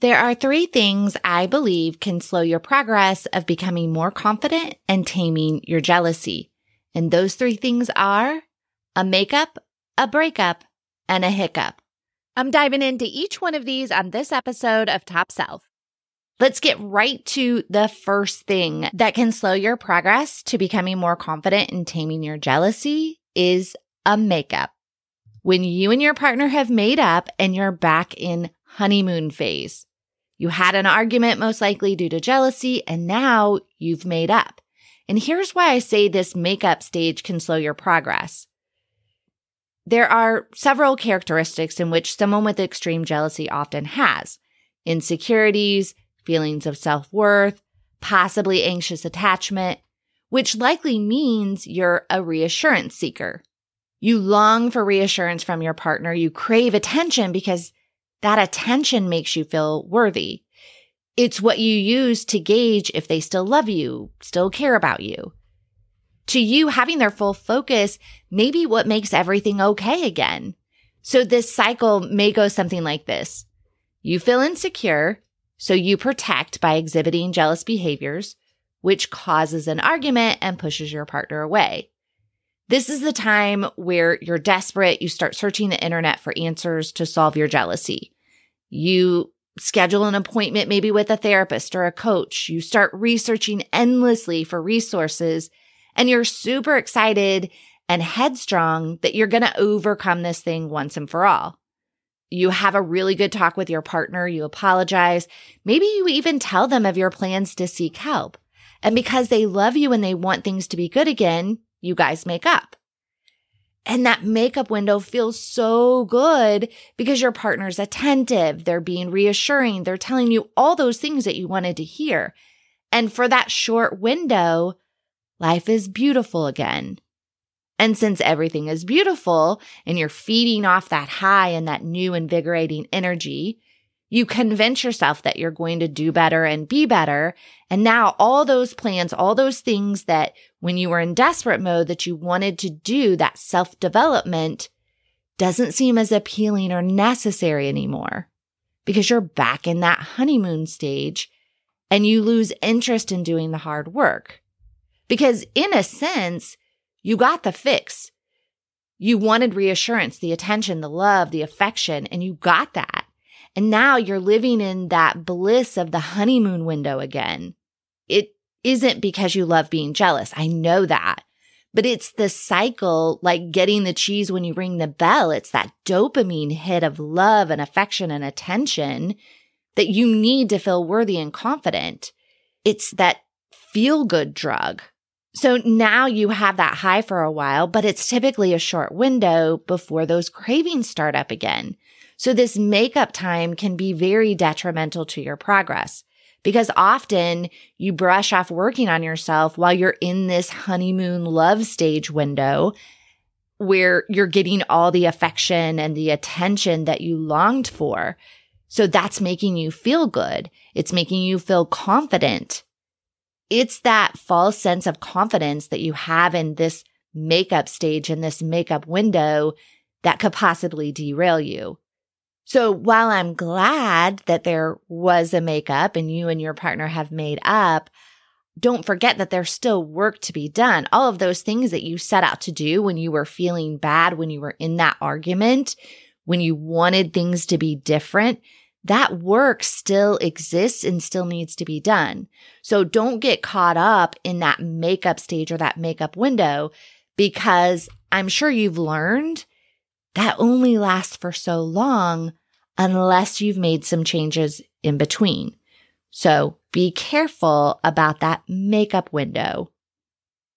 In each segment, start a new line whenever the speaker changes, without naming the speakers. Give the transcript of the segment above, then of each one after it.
There are three things I believe can slow your progress of becoming more confident and taming your jealousy. And those three things are a makeup, a breakup, and a hiccup. I'm diving into each one of these on this episode of Top Self. Let's get right to the first thing that can slow your progress to becoming more confident in taming your jealousy is a makeup. When you and your partner have made up and you're back in honeymoon phase. You had an argument, most likely due to jealousy, and now you've made up. And here's why I say this makeup stage can slow your progress. There are several characteristics in which someone with extreme jealousy often has insecurities, feelings of self worth, possibly anxious attachment, which likely means you're a reassurance seeker. You long for reassurance from your partner. You crave attention because that attention makes you feel worthy. It's what you use to gauge if they still love you, still care about you. To you, having their full focus may be what makes everything okay again. So this cycle may go something like this. You feel insecure, so you protect by exhibiting jealous behaviors, which causes an argument and pushes your partner away. This is the time where you're desperate. You start searching the internet for answers to solve your jealousy. You schedule an appointment, maybe with a therapist or a coach. You start researching endlessly for resources and you're super excited and headstrong that you're going to overcome this thing once and for all. You have a really good talk with your partner. You apologize. Maybe you even tell them of your plans to seek help. And because they love you and they want things to be good again, you guys make up. And that makeup window feels so good because your partner's attentive. They're being reassuring. They're telling you all those things that you wanted to hear. And for that short window, life is beautiful again. And since everything is beautiful and you're feeding off that high and that new invigorating energy, you convince yourself that you're going to do better and be better. And now all those plans, all those things that when you were in desperate mode that you wanted to do, that self development doesn't seem as appealing or necessary anymore because you're back in that honeymoon stage and you lose interest in doing the hard work. Because in a sense, you got the fix. You wanted reassurance, the attention, the love, the affection, and you got that. And now you're living in that bliss of the honeymoon window again. It isn't because you love being jealous. I know that. But it's the cycle, like getting the cheese when you ring the bell. It's that dopamine hit of love and affection and attention that you need to feel worthy and confident. It's that feel good drug. So now you have that high for a while, but it's typically a short window before those cravings start up again. So this makeup time can be very detrimental to your progress because often you brush off working on yourself while you're in this honeymoon love stage window where you're getting all the affection and the attention that you longed for. So that's making you feel good. It's making you feel confident. It's that false sense of confidence that you have in this makeup stage in this makeup window that could possibly derail you. So while I'm glad that there was a makeup and you and your partner have made up, don't forget that there's still work to be done. All of those things that you set out to do when you were feeling bad, when you were in that argument, when you wanted things to be different, that work still exists and still needs to be done. So don't get caught up in that makeup stage or that makeup window because I'm sure you've learned that only lasts for so long unless you've made some changes in between. So be careful about that makeup window.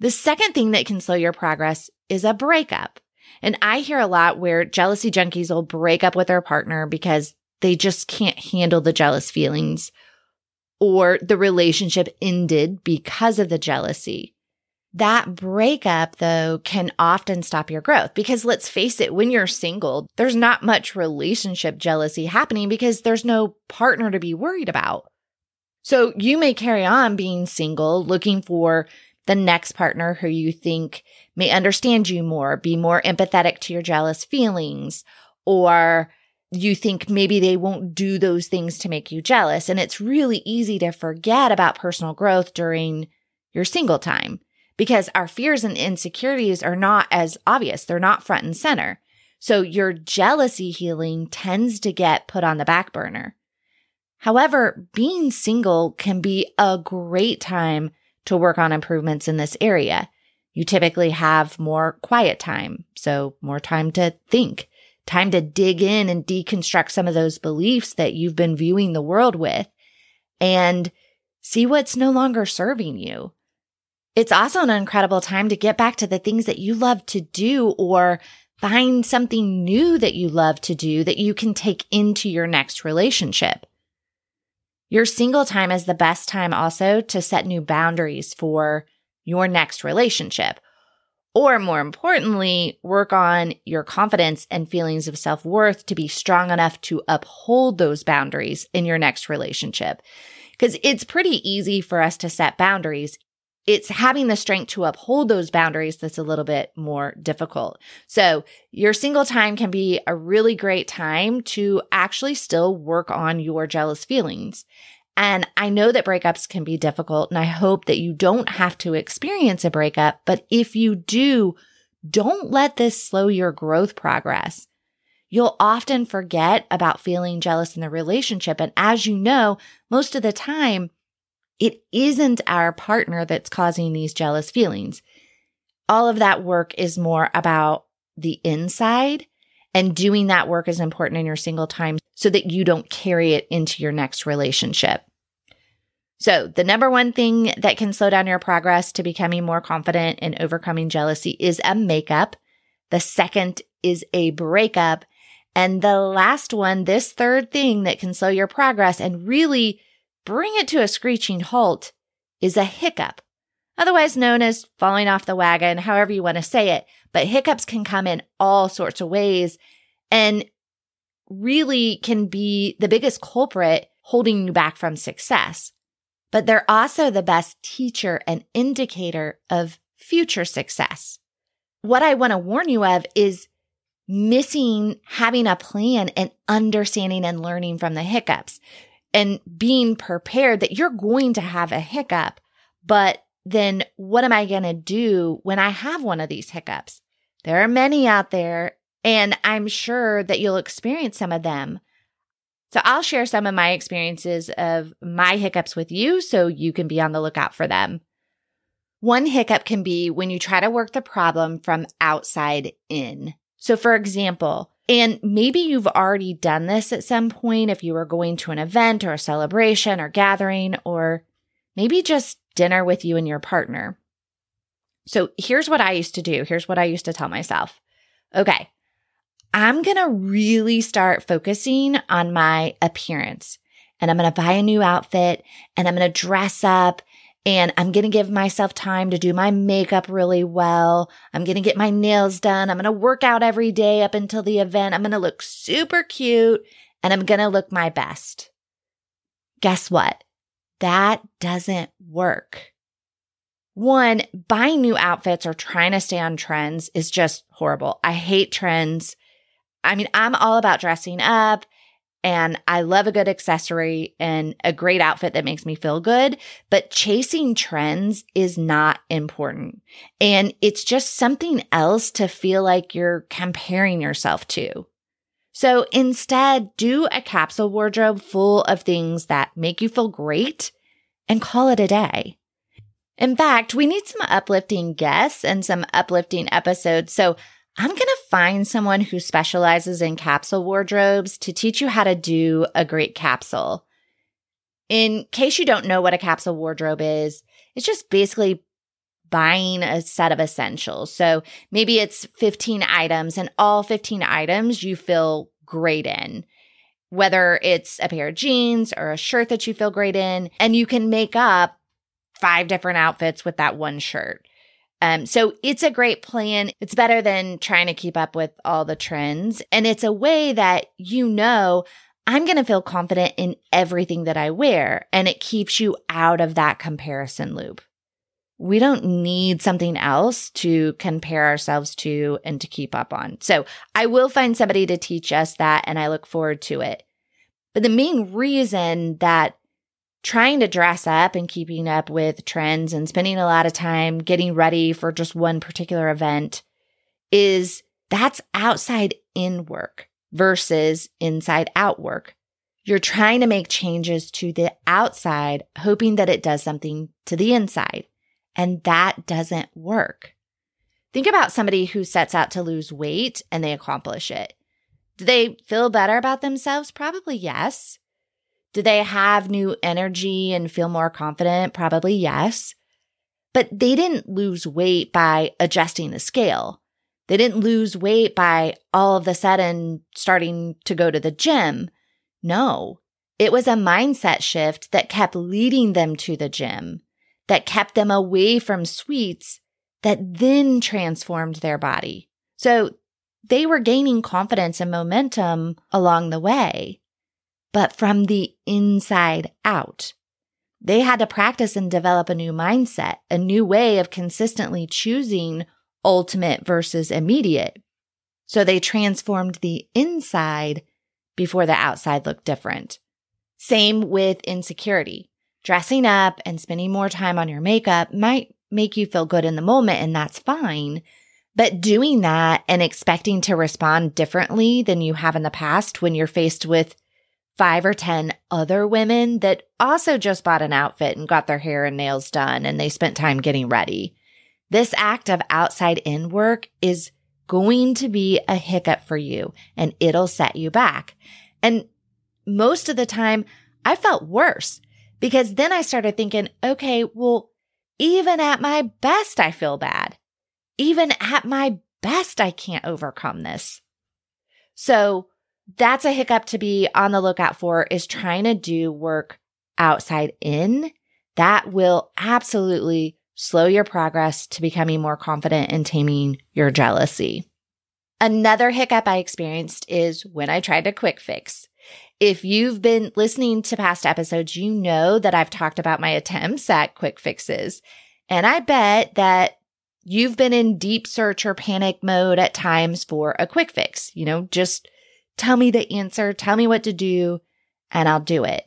The second thing that can slow your progress is a breakup. And I hear a lot where jealousy junkies will break up with their partner because they just can't handle the jealous feelings or the relationship ended because of the jealousy. That breakup, though, can often stop your growth because let's face it, when you're single, there's not much relationship jealousy happening because there's no partner to be worried about. So you may carry on being single, looking for the next partner who you think may understand you more, be more empathetic to your jealous feelings, or you think maybe they won't do those things to make you jealous. And it's really easy to forget about personal growth during your single time because our fears and insecurities are not as obvious. They're not front and center. So your jealousy healing tends to get put on the back burner. However, being single can be a great time to work on improvements in this area. You typically have more quiet time, so more time to think time to dig in and deconstruct some of those beliefs that you've been viewing the world with and see what's no longer serving you. It's also an incredible time to get back to the things that you love to do or find something new that you love to do that you can take into your next relationship. Your single time is the best time also to set new boundaries for your next relationship or more importantly, work on your confidence and feelings of self worth to be strong enough to uphold those boundaries in your next relationship. Because it's pretty easy for us to set boundaries. It's having the strength to uphold those boundaries that's a little bit more difficult. So your single time can be a really great time to actually still work on your jealous feelings. And I know that breakups can be difficult, and I hope that you don't have to experience a breakup. But if you do, don't let this slow your growth progress. You'll often forget about feeling jealous in the relationship. And as you know, most of the time, it isn't our partner that's causing these jealous feelings. All of that work is more about the inside and doing that work is important in your single time so that you don't carry it into your next relationship. So, the number one thing that can slow down your progress to becoming more confident and overcoming jealousy is a makeup. The second is a breakup. And the last one, this third thing that can slow your progress and really bring it to a screeching halt is a hiccup, otherwise known as falling off the wagon, however you want to say it. But hiccups can come in all sorts of ways and really can be the biggest culprit holding you back from success. But they're also the best teacher and indicator of future success. What I want to warn you of is missing having a plan and understanding and learning from the hiccups and being prepared that you're going to have a hiccup, but then what am I going to do when I have one of these hiccups? There are many out there, and I'm sure that you'll experience some of them. So I'll share some of my experiences of my hiccups with you so you can be on the lookout for them. One hiccup can be when you try to work the problem from outside in. So, for example, and maybe you've already done this at some point if you were going to an event or a celebration or gathering, or maybe just dinner with you and your partner. So here's what I used to do. Here's what I used to tell myself. Okay. I'm going to really start focusing on my appearance and I'm going to buy a new outfit and I'm going to dress up and I'm going to give myself time to do my makeup really well. I'm going to get my nails done. I'm going to work out every day up until the event. I'm going to look super cute and I'm going to look my best. Guess what? That doesn't work. One, buying new outfits or trying to stay on trends is just horrible. I hate trends. I mean, I'm all about dressing up and I love a good accessory and a great outfit that makes me feel good, but chasing trends is not important. And it's just something else to feel like you're comparing yourself to. So instead, do a capsule wardrobe full of things that make you feel great and call it a day. In fact, we need some uplifting guests and some uplifting episodes. So I'm going to find someone who specializes in capsule wardrobes to teach you how to do a great capsule. In case you don't know what a capsule wardrobe is, it's just basically buying a set of essentials. So maybe it's 15 items and all 15 items you feel great in. Whether it's a pair of jeans or a shirt that you feel great in, and you can make up five different outfits with that one shirt. Um, so it's a great plan. It's better than trying to keep up with all the trends. And it's a way that you know I'm going to feel confident in everything that I wear. And it keeps you out of that comparison loop. we don't need something else to compare ourselves to and to keep up on. So I will find somebody to teach us that and I look forward to it. But the main reason that trying to dress up and keeping up with trends and spending a lot of time getting ready for just one particular event is that's outside in work versus inside out work. You're trying to make changes to the outside, hoping that it does something to the inside. And that doesn't work. Think about somebody who sets out to lose weight and they accomplish it. Do they feel better about themselves? Probably yes. Do they have new energy and feel more confident? Probably yes. But they didn't lose weight by adjusting the scale. They didn't lose weight by all of a sudden starting to go to the gym. No, it was a mindset shift that kept leading them to the gym, that kept them away from sweets, that then transformed their body. So they were gaining confidence and momentum along the way, but from the inside out. They had to practice and develop a new mindset, a new way of consistently choosing ultimate versus immediate. So they transformed the inside before the outside looked different. Same with insecurity. Dressing up and spending more time on your makeup might make you feel good in the moment, and that's fine. But doing that and expecting to respond differently than you have in the past when you're faced with five or 10 other women that also just bought an outfit and got their hair and nails done and they spent time getting ready. This act of outside in work is going to be a hiccup for you and it'll set you back. And most of the time I felt worse because then I started thinking, okay, well, even at my best, I feel bad. Even at my best, I can't overcome this. So that's a hiccup to be on the lookout for is trying to do work outside in. That will absolutely slow your progress to becoming more confident in taming your jealousy. Another hiccup I experienced is when I tried a quick fix. If you've been listening to past episodes, you know that I've talked about my attempts at quick fixes. And I bet that you've been in deep search or panic mode at times for a quick fix. You know, just tell me the answer, tell me what to do, and I'll do it.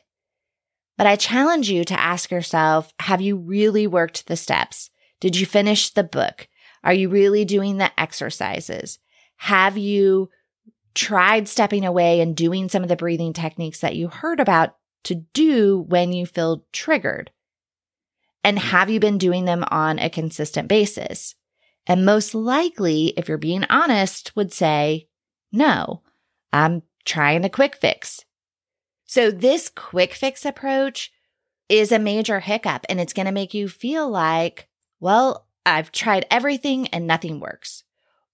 But I challenge you to ask yourself have you really worked the steps? Did you finish the book? Are you really doing the exercises? Have you tried stepping away and doing some of the breathing techniques that you heard about to do when you feel triggered? And have you been doing them on a consistent basis? And most likely, if you're being honest, would say, no, I'm trying a quick fix. So this quick fix approach is a major hiccup and it's going to make you feel like, well, I've tried everything and nothing works.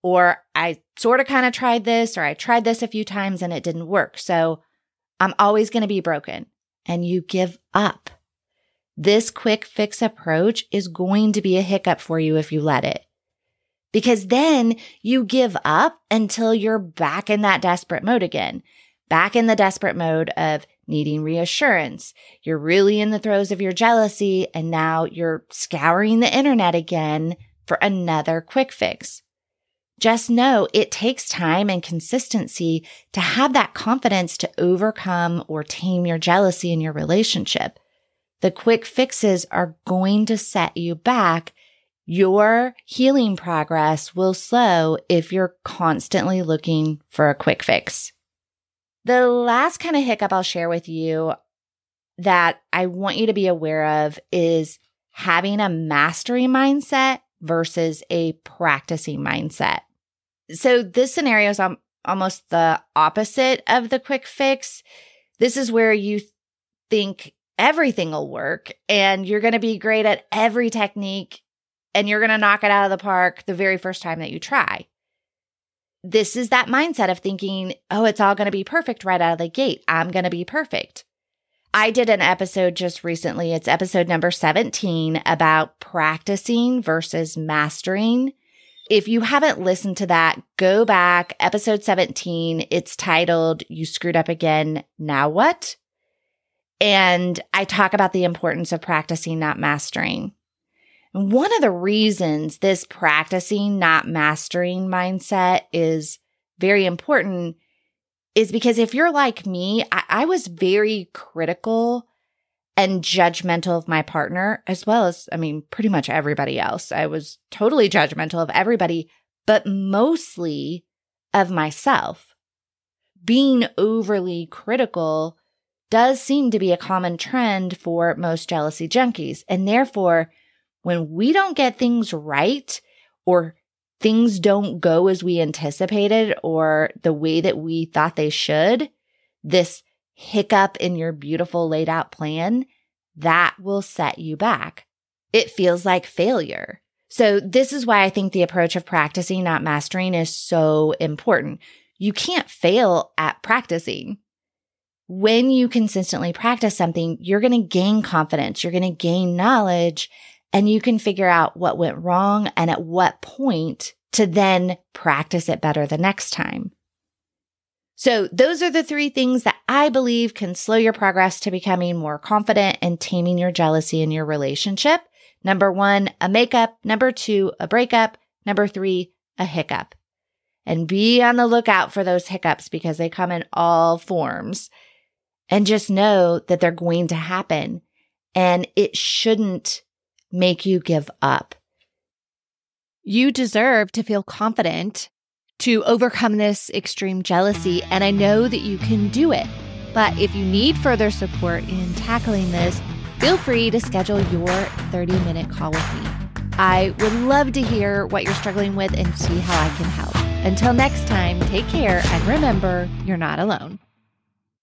Or I sort of kind of tried this or I tried this a few times and it didn't work. So I'm always going to be broken and you give up. This quick fix approach is going to be a hiccup for you if you let it. Because then you give up until you're back in that desperate mode again back in the desperate mode of needing reassurance. You're really in the throes of your jealousy, and now you're scouring the internet again for another quick fix. Just know it takes time and consistency to have that confidence to overcome or tame your jealousy in your relationship. The quick fixes are going to set you back. Your healing progress will slow if you're constantly looking for a quick fix. The last kind of hiccup I'll share with you that I want you to be aware of is having a mastery mindset versus a practicing mindset. So this scenario is almost the opposite of the quick fix. This is where you think everything will work and you're going to be great at every technique and you're going to knock it out of the park the very first time that you try this is that mindset of thinking, oh, it's all going to be perfect right out of the gate. I'm going to be perfect. I did an episode just recently. It's episode number 17 about practicing versus mastering. If you haven't listened to that, go back. Episode 17. It's titled, You Screwed Up Again. Now What? And I talk about the importance of practicing, not mastering. And one of the reasons this practicing, not mastering mindset is very important is because if you're like me, I, I was very critical and judgmental of my partner, as well as, I mean, pretty much everybody else. I was totally judgmental of everybody, but mostly of myself. Being overly critical does seem to be a common trend for most jealousy junkies. And therefore, when we don't get things right or things don't go as we anticipated or the way that we thought they should, this hiccup in your beautiful laid out plan, that will set you back. It feels like failure. So this is why I think the approach of practicing, not mastering is so important. You can't fail at practicing. When you consistently practice something, you're going to gain confidence. You're going to gain knowledge and you can figure out what went wrong and at what point to then practice it better the next time. So those are the three things that I believe can slow your progress to becoming more confident and taming your jealousy in your relationship. Number one, a makeup. Number two, a breakup. Number three, a hiccup. And be on the lookout for those hiccups because they come in all forms. And just know that they're going to happen and it shouldn't make you give up. You deserve to feel confident to overcome this extreme jealousy, and I know that you can do it. But if you need further support in tackling this, feel free to schedule your 30 minute call with me. I would love to hear what you're struggling with and see how I can help. Until next time, take care and remember, you're not alone.